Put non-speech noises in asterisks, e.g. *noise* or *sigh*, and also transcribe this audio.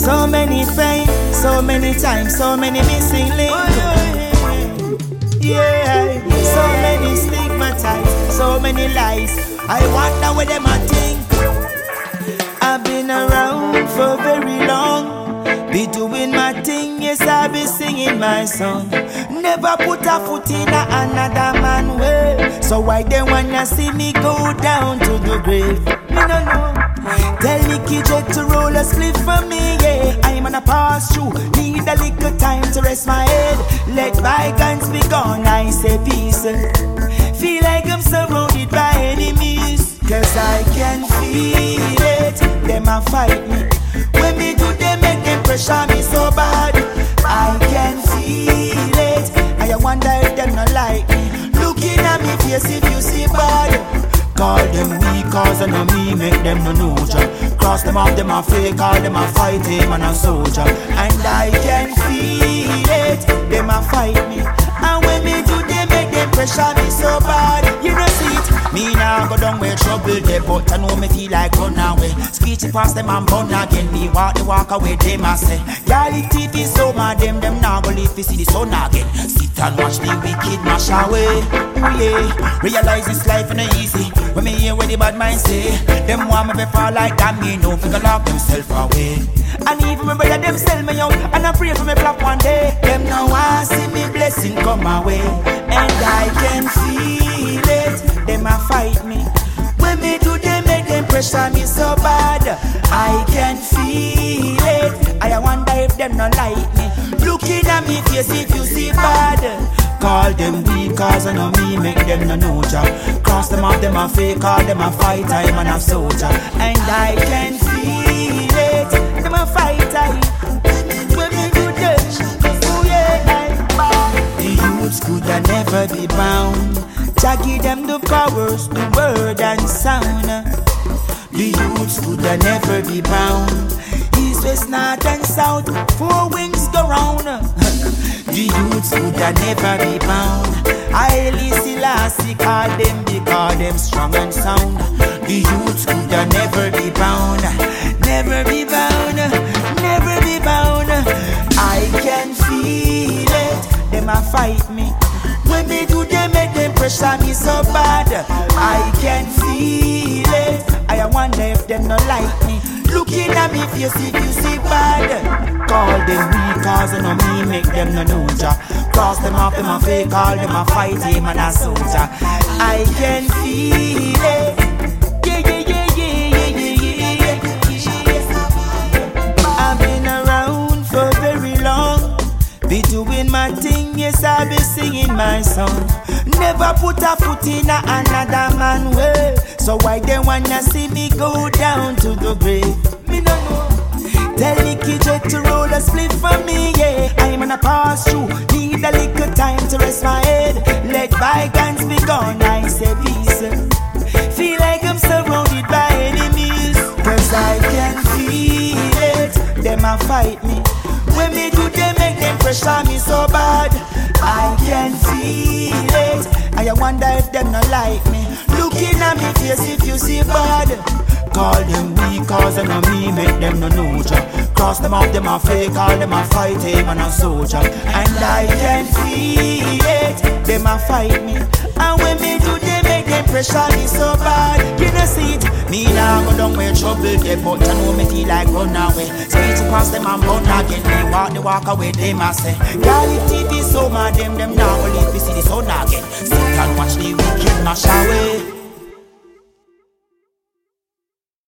So many pain, so many times, so many missing links. Yeah, so many stigmatized, so many lies. I wonder where them a think. I've been around for very long. Be doing my thing, yes, I be singing my song. Never put a foot in a another man way. So why they wanna see me go down to the grave? Me no know. Tell me KJ to roll a split for me, a pass through, need a little time to rest my head. Let bygones be gone, I say peace. Feel like I'm surrounded by enemies, cause I can feel it. Them a fight me. When me do they make them pressure me so bad. I can feel it. I wonder if them not like me. Looking at me face if you see bad. Call them weak cause know me make them no know ya. Cross them off them a fake call them a fight him and a soldier. And I can feel it Them a fight me. And when me do they make them pressure me so bad. You know see it? Me now go down where trouble they But I know me feel like run away. Speech past them and burn again Me walk they walk away them a say Y'all the TV so mad them Them now go live see the sun again and watch the wicked mash away. Ooh yeah. Realize this life ain't easy. When me hear what the bad mind say Them want me to fall like that Me no figure lock themself away. And even remember that them sell me out And I pray for me flop one day Them now want see me blessing come my way. And I can feel it Them a fight me. When me do they make them pressure me so bad. I can feel it. I wonder if them not like me. Looking at me face if you Call them weak cause I know me make them no know ya Cross them off them a fake call them a fight I'm a soldier. And I can feel it Them a I When me do this Oh yeah I The could a never be bound. Jah give them the powers, the word and sound. The youths could a never be bound. East, west, north and south Four wings go round *laughs* The youths could a never be bound. Haile Selassie call them because them strong and sound. The youths could a never be bound. Never be bound Never be bound. I can feel it. Them a fight me. When me do they make them pressure me so bad. I can feel it. I wonder if them not like me Looking at me face if you see bad. Call them weak cause I know me make them no know ya Cross them off them a fake call them a fight him and a soldier. I can feel it. Yeah yeah yeah yeah yeah yeah yeah. I've been around for very long. Be doing my thing yes I be singing my song. Never put a foot in a another man way So why they wanna see me go down to the grave Me no know Tell Nicky J to roll a split for me, yeah. I'm on a pass through, need a little time to rest my head. Let bygones be gone, I say peace. Feel like I'm surrounded by enemies, cause I can feel it. Them a fight me. When me do they make them pressure me so bad. I can feel it. I wonder if them not like me. Looking at me face if you see bad. Call them weak cause I know me make them no know Cross them off them a fake call them a fight him and a soldier. And I can feel it Them a fight me. And when me do they make them pressure me so bad. You know see it Me now go down where trouble get But I know me feel like run away. Speech across them and burn again Me walk the walk away them I say. If TV so mad them them now leave me see the sun again. Sit and watch the wicked